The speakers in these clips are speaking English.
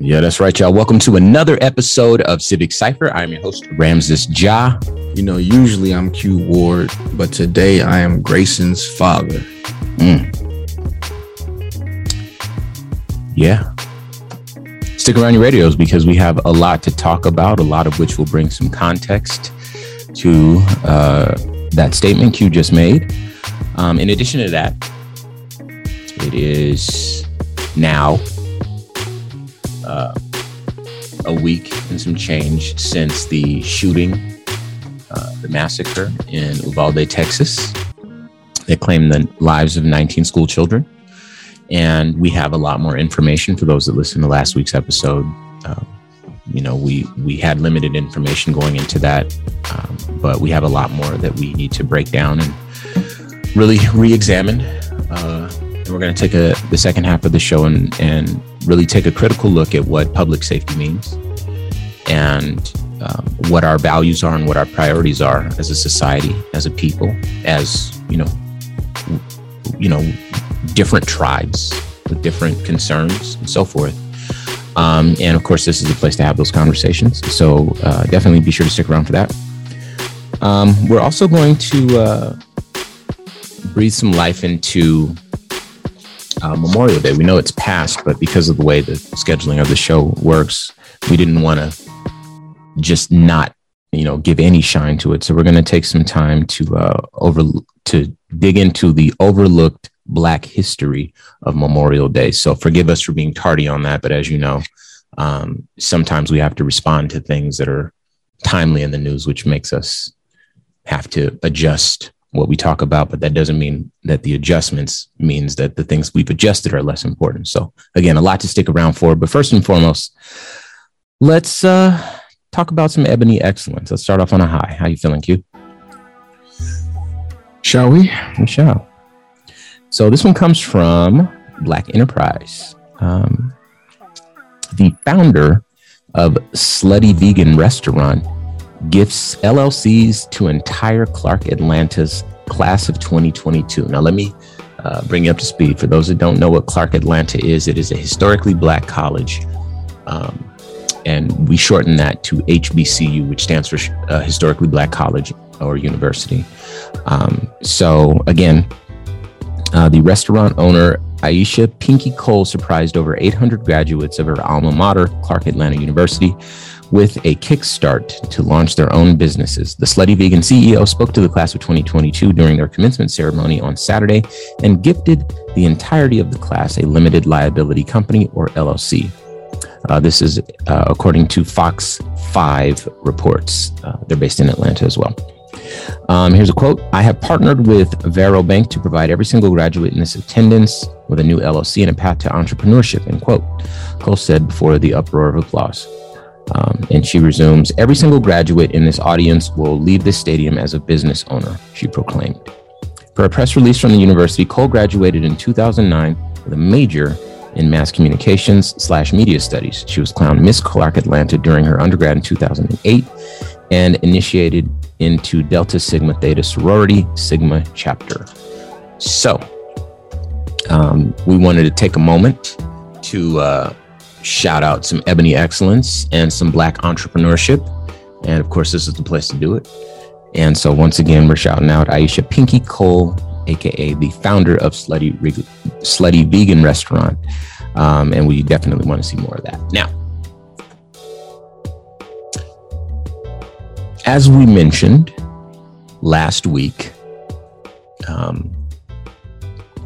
Yeah, that's right, y'all. Welcome to another episode of Civic Cipher. I'm your host, Ramses Ja. You know, usually I'm Q Ward, but today I am Grayson's father. Mm. Yeah. Stick around your radios because we have a lot to talk about, a lot of which will bring some context to uh, that statement Q just made. Um, in addition to that, it is now uh, a week and some change since the shooting, uh, the massacre in Uvalde, Texas. They claimed the lives of 19 school children. And we have a lot more information for those that listened to last week's episode. Uh, you know, we we had limited information going into that, um, but we have a lot more that we need to break down and really re-examine. Uh, and we're going to take a the second half of the show and and really take a critical look at what public safety means and um, what our values are and what our priorities are as a society, as a people, as you know, you know, different tribes with different concerns and so forth. Um, and of course, this is the place to have those conversations. So uh, definitely be sure to stick around for that. Um, we're also going to uh, breathe some life into uh, Memorial Day. We know it's past, but because of the way the scheduling of the show works, we didn't want to just not, you know, give any shine to it. So we're going to take some time to uh, over to dig into the overlooked Black history of Memorial Day. So forgive us for being tardy on that, but as you know, um, sometimes we have to respond to things that are timely in the news, which makes us have to adjust what we talk about, but that doesn't mean that the adjustments means that the things we've adjusted are less important. So again, a lot to stick around for, but first and foremost, let's uh, talk about some ebony excellence. Let's start off on a high. How you feeling, Q? Shall we? We shall. So this one comes from Black Enterprise. Um, the founder of Slutty Vegan Restaurant gifts LLCs to entire Clark Atlanta's class of 2022. Now, let me uh, bring you up to speed. For those that don't know what Clark Atlanta is, it is a historically black college. Um, and we shorten that to HBCU, which stands for uh, Historically Black College or University. Um, so, again, uh, the restaurant owner Aisha Pinky Cole surprised over 800 graduates of her alma mater, Clark Atlanta University, with a kickstart to launch their own businesses. The Slutty Vegan CEO spoke to the class of 2022 during their commencement ceremony on Saturday and gifted the entirety of the class a limited liability company or LLC. Uh, this is uh, according to Fox 5 reports. Uh, they're based in Atlanta as well. Um, here's a quote I have partnered with Varo Bank to provide every single graduate in this attendance with a new LLC and a path to entrepreneurship, end quote. Cole said before the uproar of applause. Um, and she resumes Every single graduate in this audience will leave this stadium as a business owner, she proclaimed. For a press release from the university, Cole graduated in 2009 with a major in mass communications slash media studies. She was crowned Miss Clark Atlanta during her undergrad in 2008 and initiated into Delta Sigma Theta sorority Sigma chapter. So, um, we wanted to take a moment to uh, shout out some ebony excellence and some black entrepreneurship. And of course, this is the place to do it. And so, once again, we're shouting out Aisha Pinky Cole, aka the founder of Slutty, Slutty Vegan Restaurant. Um, and we definitely want to see more of that. Now, as we mentioned last week, um,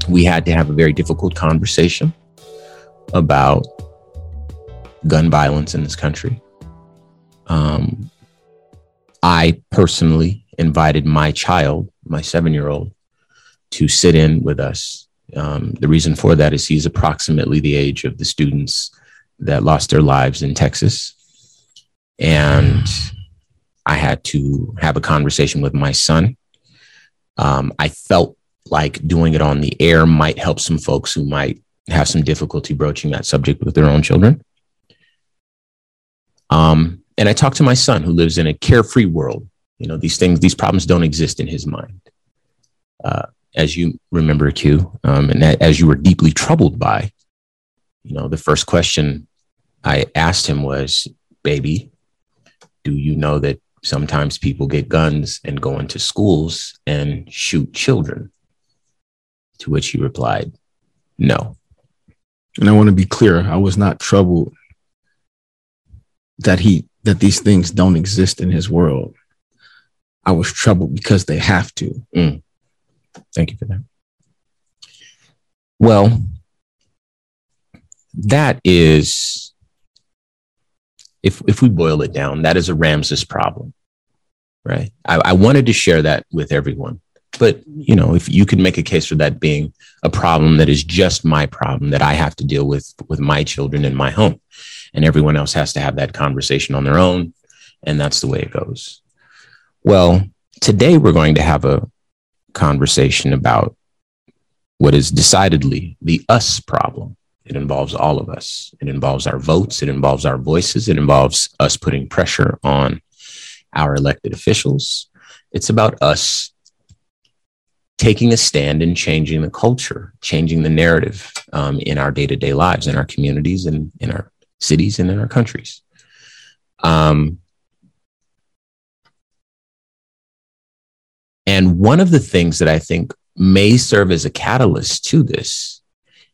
we had to have a very difficult conversation about gun violence in this country. Um, I personally invited my child, my seven year old, to sit in with us. Um, the reason for that is he's approximately the age of the students that lost their lives in Texas. And I had to have a conversation with my son. Um, I felt like doing it on the air might help some folks who might have some difficulty broaching that subject with their own children. Um, and I talked to my son who lives in a carefree world. You know, these things, these problems don't exist in his mind. Uh, as you remember, Q, um, and that, as you were deeply troubled by, you know, the first question I asked him was, baby, do you know that sometimes people get guns and go into schools and shoot children? To which he replied, no. And I want to be clear, I was not troubled that he that these things don't exist in his world. I was troubled because they have to. Mm. Thank you for that. Well, that is, if if we boil it down, that is a Ramses problem, right? I, I wanted to share that with everyone, but you know, if you can make a case for that being a problem that is just my problem that I have to deal with with my children in my home, and everyone else has to have that conversation on their own, and that's the way it goes. Well, today we're going to have a conversation about what is decidedly the us problem. It involves all of us. It involves our votes. It involves our voices. It involves us putting pressure on our elected officials. It's about us taking a stand and changing the culture, changing the narrative um, in our day to day lives, in our communities, and in our cities, and in our countries. Um, And one of the things that I think may serve as a catalyst to this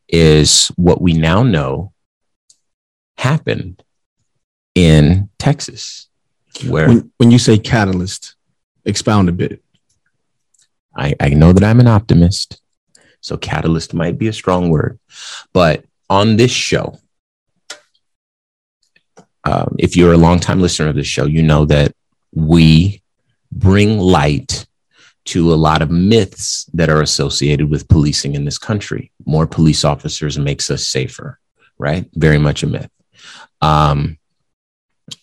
is what we now know happened in Texas, where when, when you say catalyst, expound a bit. I, I know that I'm an optimist, so catalyst might be a strong word, but on this show, um, if you're a longtime listener of this show, you know that we bring light to a lot of myths that are associated with policing in this country. More police officers makes us safer, right? Very much a myth. Um,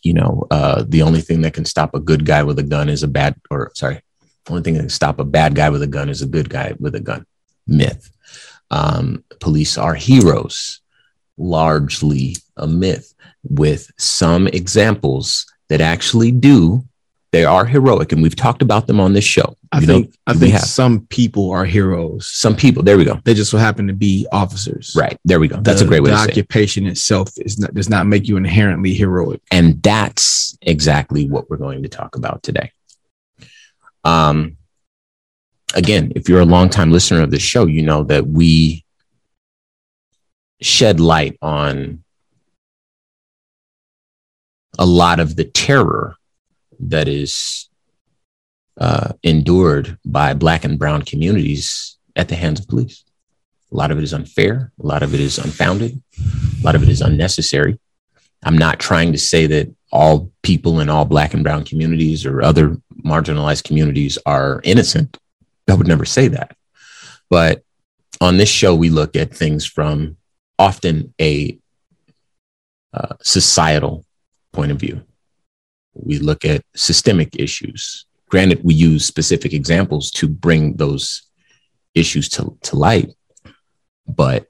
you know, uh, the only thing that can stop a good guy with a gun is a bad, or sorry, only thing that can stop a bad guy with a gun is a good guy with a gun. Myth. Um, police are heroes, largely a myth, with some examples that actually do they are heroic, and we've talked about them on this show. I you think know, I think some people are heroes. Some people, there we go. They just so happen to be officers. Right. There we go. That's the, a great way the to say occupation it. itself is not, does not make you inherently heroic. And that's exactly what we're going to talk about today. Um again, if you're a longtime listener of this show, you know that we shed light on a lot of the terror that is uh, endured by Black and Brown communities at the hands of police. A lot of it is unfair. A lot of it is unfounded. A lot of it is unnecessary. I'm not trying to say that all people in all Black and Brown communities or other marginalized communities are innocent. I would never say that. But on this show, we look at things from often a uh, societal point of view we look at systemic issues. Granted, we use specific examples to bring those issues to, to light, but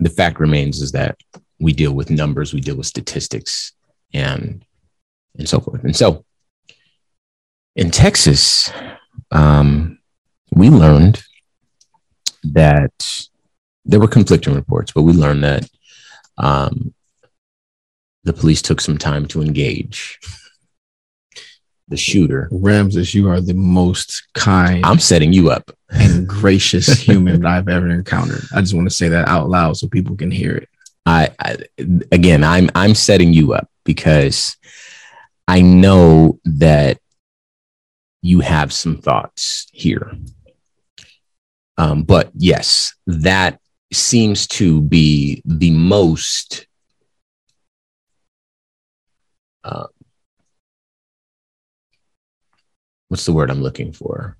the fact remains is that we deal with numbers, we deal with statistics, and and so forth. And so, in Texas, um, we learned that there were conflicting reports, but we learned that um, the police took some time to engage the shooter. Ramses, you are the most kind. I'm setting you up. And gracious human I've ever encountered. I just want to say that out loud so people can hear it. I, I again, I'm I'm setting you up because I know that you have some thoughts here. Um, but yes, that seems to be the most uh, what's the word I'm looking for?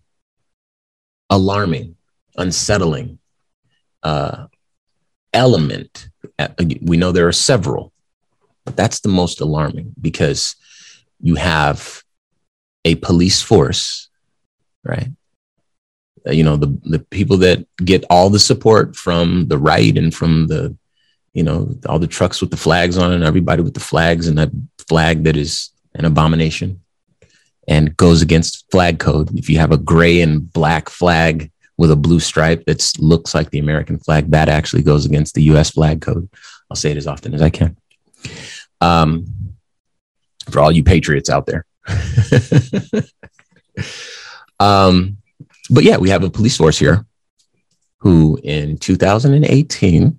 Alarming, unsettling uh, element. Uh, we know there are several, but that's the most alarming because you have a police force, right? Uh, you know, the, the people that get all the support from the right and from the, you know, all the trucks with the flags on and everybody with the flags and that flag that is an abomination and goes against flag code. If you have a gray and black flag with a blue stripe that looks like the American flag, that actually goes against the US flag code. I'll say it as often as I can. Um, for all you patriots out there. um, but yeah, we have a police force here who in 2018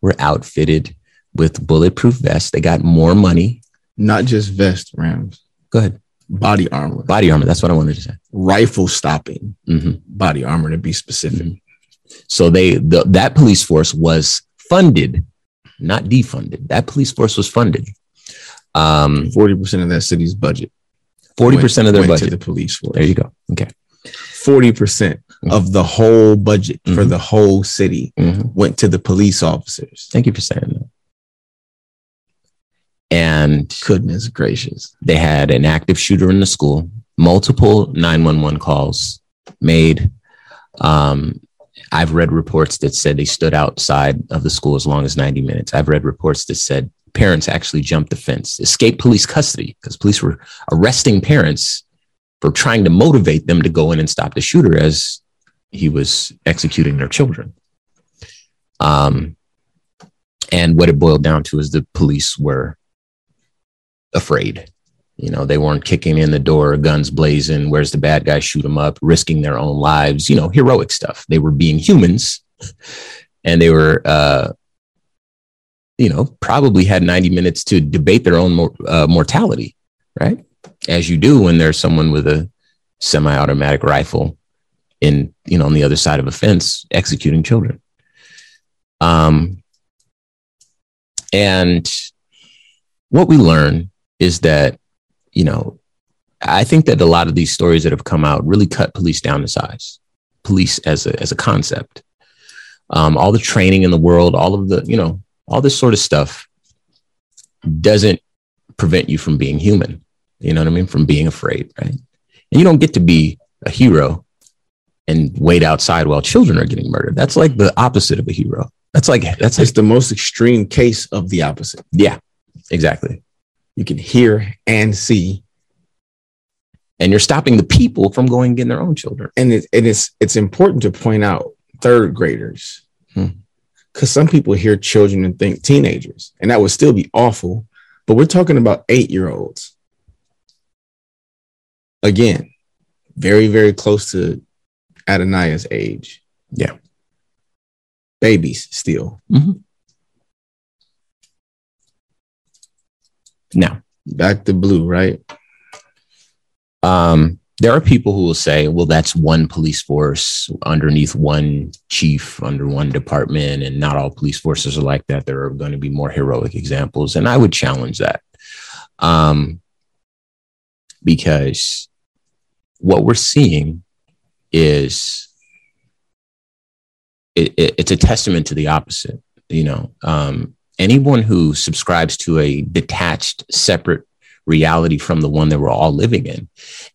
were outfitted with bulletproof vests. They got more money. Not just vest rams. Go ahead. Body armor. Body armor. That's what I wanted to say. Rifle stopping. Mm-hmm. Body armor to be specific. Mm-hmm. So they the, that police force was funded, not defunded. That police force was funded. Um, forty percent of that city's budget. Forty percent of their budget to the police force. There you go. Okay. Forty percent mm-hmm. of the whole budget mm-hmm. for the whole city mm-hmm. went to the police officers. Thank you for saying that. And goodness gracious, they had an active shooter in the school, multiple 911 calls made. Um, I've read reports that said they stood outside of the school as long as 90 minutes. I've read reports that said parents actually jumped the fence, escaped police custody because police were arresting parents for trying to motivate them to go in and stop the shooter as he was executing their children. Um, and what it boiled down to is the police were afraid. You know, they weren't kicking in the door, guns blazing, where's the bad guy, shoot them up, risking their own lives, you know, heroic stuff. They were being humans and they were, uh, you know, probably had 90 minutes to debate their own mor- uh, mortality, right? As you do when there's someone with a semi automatic rifle in, you know, on the other side of a fence executing children. Um, and what we learn is that, you know, I think that a lot of these stories that have come out really cut police down to size, police as a, as a concept. Um, all the training in the world, all of the, you know, all this sort of stuff doesn't prevent you from being human. You know what I mean? From being afraid, right? And you don't get to be a hero and wait outside while children are getting murdered. That's like the opposite of a hero. That's like that's like, the most extreme case of the opposite. Yeah, exactly you can hear and see. And you're stopping the people from going and getting their own children. And it, and it is it's important to point out third graders. Because some people hear children and think teenagers, and that would still be awful. But we're talking about eight year olds. Again, very, very close to Adoniah's age. Yeah. Babies still. Mm-hmm. Now, back to blue, right? Um, there are people who will say, well, that's one police force underneath one chief under one department, and not all police forces are like that. There are going to be more heroic examples. And I would challenge that. Um, because what we're seeing is it, it, it's a testament to the opposite. You know, um, anyone who subscribes to a detached, separate reality from the one that we're all living in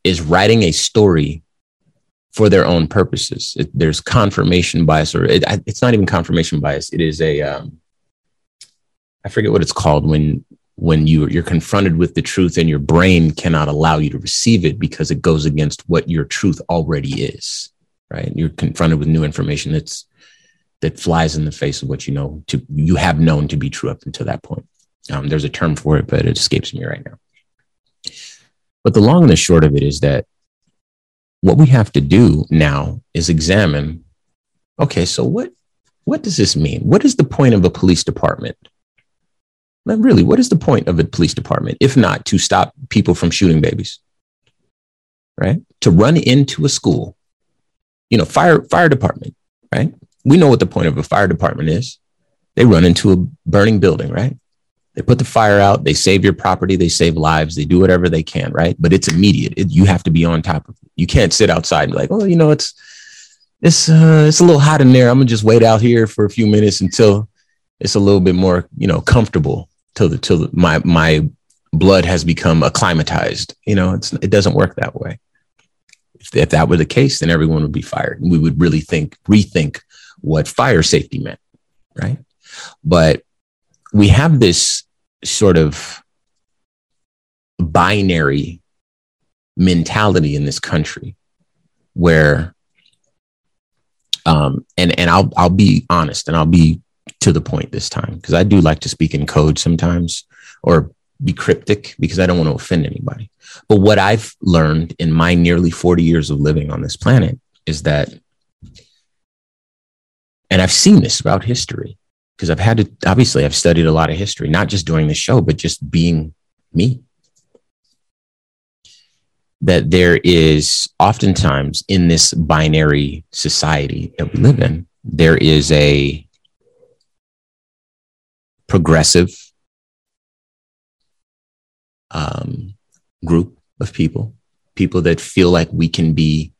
is writing a story for their own purposes. It, there's confirmation bias, or it, it's not even confirmation bias. It is a, um, I forget what it's called when when you you're confronted with the truth and your brain cannot allow you to receive it because it goes against what your truth already is. Right? You're confronted with new information that's that flies in the face of what you know to you have known to be true up until that point. Um, there's a term for it, but it escapes me right now. But the long and the short of it is that what we have to do now is examine. Okay, so what what does this mean? What is the point of a police department? Like really, what is the point of a police department if not to stop people from shooting babies? Right? To run into a school, you know, fire fire department, right? we know what the point of a fire department is. They run into a burning building, right? They put the fire out, they save your property, they save lives, they do whatever they can, right? But it's immediate. It, you have to be on top of it. You can't sit outside and be like, oh, you know, it's it's uh, it's a little hot in there. I'm gonna just wait out here for a few minutes until it's a little bit more, you know, comfortable till the till the, my my blood has become acclimatized. You know, it's it doesn't work that way. If, if that were the case, then everyone would be fired. We would really think rethink what fire safety meant, right? But we have this sort of binary mentality in this country where um and and I'll I'll be honest and I'll be to the point this time because I do like to speak in code sometimes or be cryptic because I don't want to offend anybody. But what I've learned in my nearly 40 years of living on this planet is that, and I've seen this throughout history because I've had to, obviously, I've studied a lot of history, not just doing the show, but just being me. That there is oftentimes in this binary society that we live in, there is a progressive um, group of people, people that feel like we can be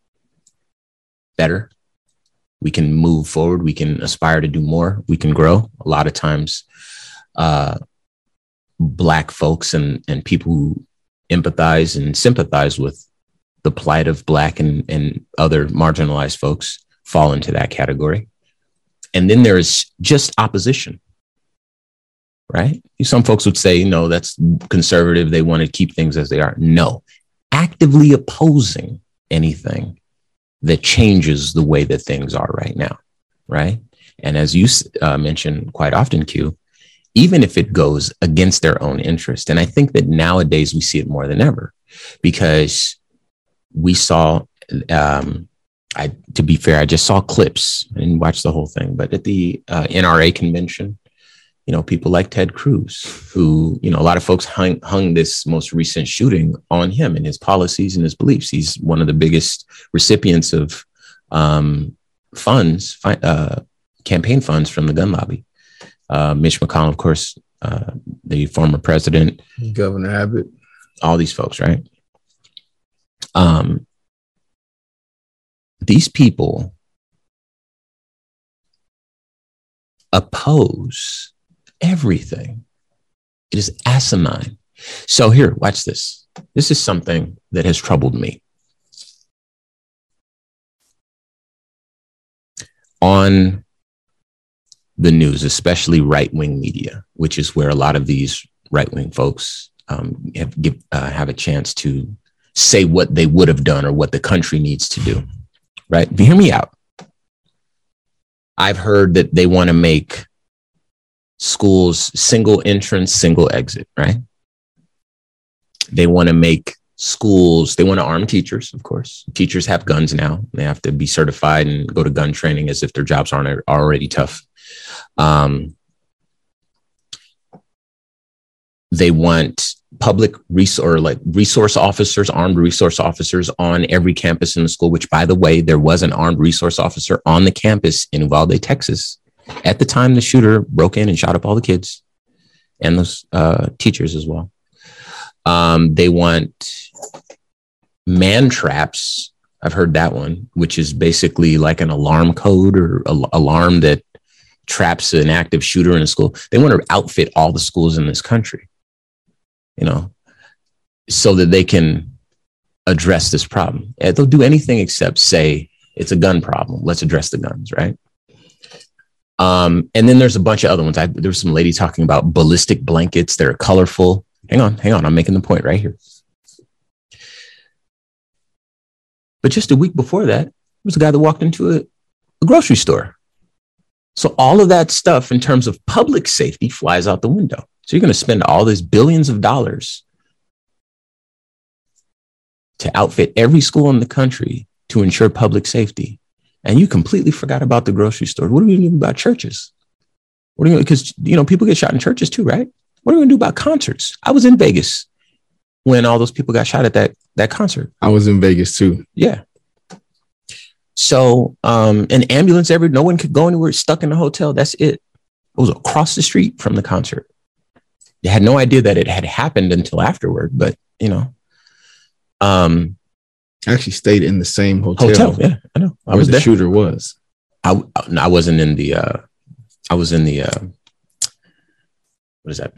better, we can move forward, we can aspire to do more, we can grow. A lot of times, uh, black folks and and people who empathize and sympathize with the plight of black and, and other marginalized folks fall into that category. And then there is just opposition right? Some folks would say, no, that's conservative. They want to keep things as they are. No, actively opposing anything that changes the way that things are right now, right? And as you uh, mentioned quite often, Q, even if it goes against their own interest. And I think that nowadays we see it more than ever because we saw, um, I, to be fair, I just saw clips and watched the whole thing, but at the uh, NRA convention, you know, people like Ted Cruz, who, you know, a lot of folks hung, hung this most recent shooting on him and his policies and his beliefs. He's one of the biggest recipients of um, funds, uh, campaign funds from the gun lobby. Uh, Mitch McConnell, of course, uh, the former president, Governor Abbott, all these folks, right? Um, these people oppose everything. It is asinine. So, here, watch this. This is something that has troubled me. On the news, especially right wing media, which is where a lot of these right wing folks um, have, give, uh, have a chance to say what they would have done or what the country needs to do. Right? Hear me out. I've heard that they want to make schools single entrance, single exit, right? They want to make schools, they want to arm teachers, of course. Teachers have guns now. They have to be certified and go to gun training as if their jobs aren't already tough. Um, they want public resource like resource officers armed resource officers on every campus in the school which by the way there was an armed resource officer on the campus in uvalde texas at the time the shooter broke in and shot up all the kids and those uh, teachers as well. Um, they want man traps. I've heard that one, which is basically like an alarm code or alarm that traps an active shooter in a school. They want to outfit all the schools in this country, you know, so that they can address this problem. They'll do anything except say it's a gun problem. Let's address the guns, right? Um, and then there's a bunch of other ones. I, there was some lady talking about ballistic blankets that are colorful. Hang on, hang on. I'm making the point right here. But just a week before that, there was a guy that walked into a, a grocery store. So all of that stuff in terms of public safety flies out the window. So you're going to spend all these billions of dollars to outfit every school in the country to ensure public safety and you completely forgot about the grocery store. What are we going to do about churches? What are you because you know people get shot in churches too, right? What are we going to do about concerts? I was in Vegas when all those people got shot at that that concert. I was in Vegas too. Yeah. So um, an ambulance every no one could go anywhere, stuck in the hotel. That's it. It was across the street from the concert. They had no idea that it had happened until afterward, but you know. Um, actually stayed in the same hotel. Hotel, yeah, I know. I was the there. shooter was. I I wasn't in the. uh I was in the. uh What is that?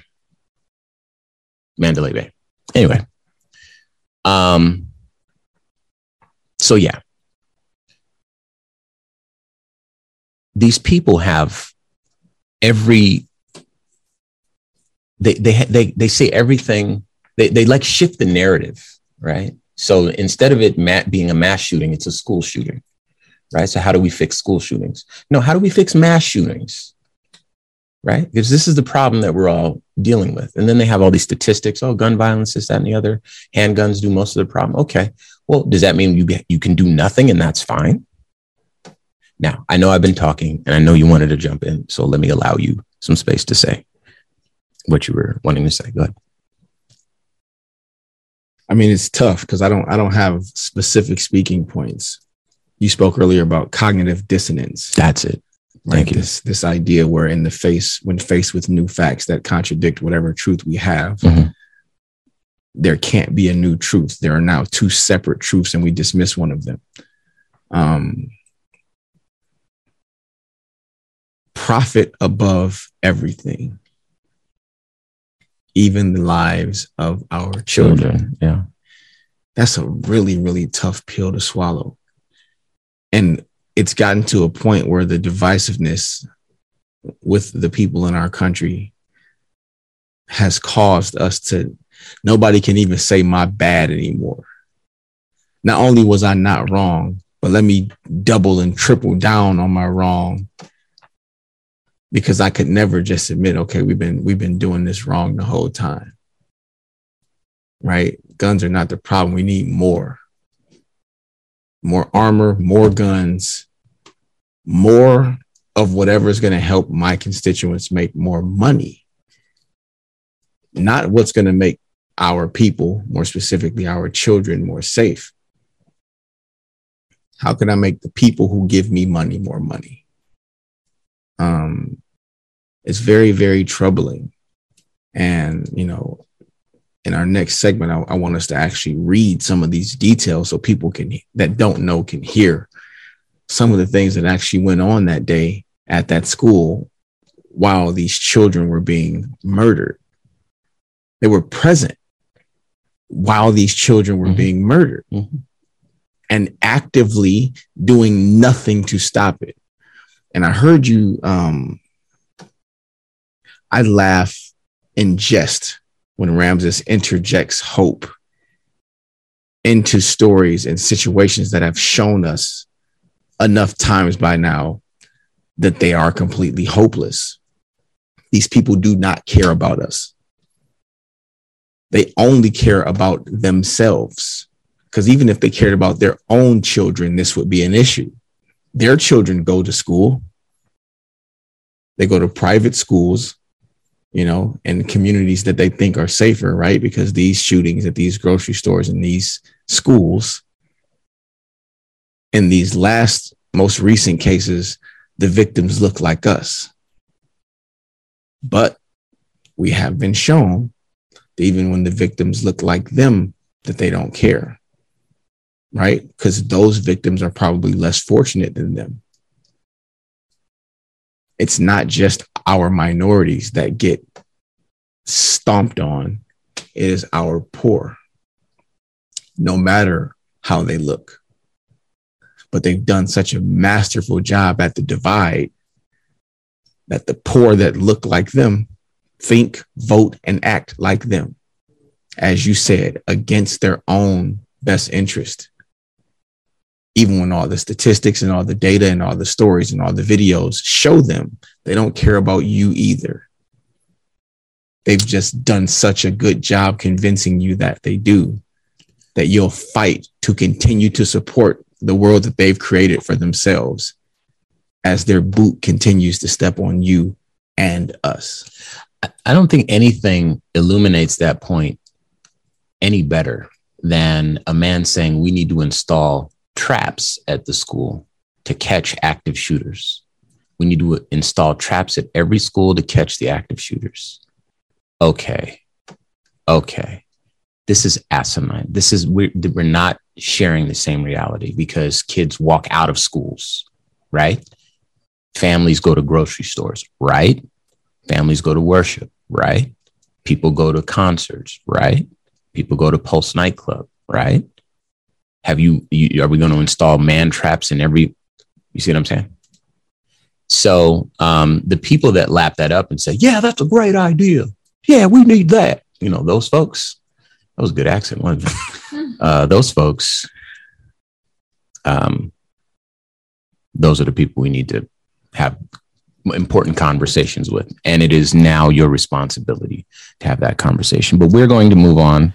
Mandalay Bay. Anyway, um. So yeah, these people have every. They they they they say everything. They they like shift the narrative, right? So instead of it being a mass shooting, it's a school shooting, right? So how do we fix school shootings? No, how do we fix mass shootings? right? Because this is the problem that we're all dealing with. And then they have all these statistics. Oh, gun violence, this, that, and the other. Handguns do most of the problem. Okay. Well, does that mean you, you can do nothing and that's fine? Now, I know I've been talking and I know you wanted to jump in. So let me allow you some space to say what you were wanting to say. Go ahead. I mean, it's tough because I don't I don't have specific speaking points. You spoke earlier about cognitive dissonance. That's it. Thank right? you. This this idea where in the face when faced with new facts that contradict whatever truth we have, mm-hmm. there can't be a new truth. There are now two separate truths, and we dismiss one of them. Um, profit above everything even the lives of our children. children. Yeah. That's a really, really tough pill to swallow. And it's gotten to a point where the divisiveness with the people in our country has caused us to, nobody can even say my bad anymore. Not only was I not wrong, but let me double and triple down on my wrong because I could never just admit, okay, we've been we've been doing this wrong the whole time. Right? Guns are not the problem. We need more. More armor, more guns, more of whatever is going to help my constituents make more money. Not what's going to make our people, more specifically our children, more safe. How can I make the people who give me money more money? Um, it's very, very troubling. And, you know, in our next segment, I, I, want us to actually read some of these details so people can that don't know can hear some of the things that actually went on that day at that school while these children were being murdered. They were present while these children were mm-hmm. being murdered mm-hmm. and actively doing nothing to stop it. And I heard you, um, I laugh in jest when Ramses interjects hope into stories and situations that have shown us enough times by now that they are completely hopeless. These people do not care about us. They only care about themselves. Because even if they cared about their own children, this would be an issue their children go to school. They go to private schools, you know, and communities that they think are safer, right? Because these shootings at these grocery stores and these schools, in these last, most recent cases, the victims look like us. But we have been shown that even when the victims look like them, that they don't care right? Because those victims are probably less fortunate than them. It's not just our minorities that get stomped on, it is our poor, no matter how they look. But they've done such a masterful job at the divide that the poor that look like them think, vote, and act like them. As you said, against their own best interest even when all the statistics and all the data and all the stories and all the videos show them, they don't care about you either. They've just done such a good job convincing you that they do, that you'll fight to continue to support the world that they've created for themselves as their boot continues to step on you and us. I don't think anything illuminates that point any better than a man saying we need to install traps at the school to catch active shooters. We need to install traps at every school to catch the active shooters. Okay. Okay. This is asinine. This is, we're, we're not sharing the same reality because kids walk out of schools, right? Families go to grocery stores, right? Families go to worship, right? People go to concerts, right? People go to Pulse nightclub, right? Have you, you are we going to install man traps in every you see what i'm saying? So um, the people that lap that up and say yeah that's a great idea. Yeah we need that. You know those folks that was a good accent one uh, those folks um, those are the people we need to have important conversations with. And it is now your responsibility to have that conversation. But we're going to move on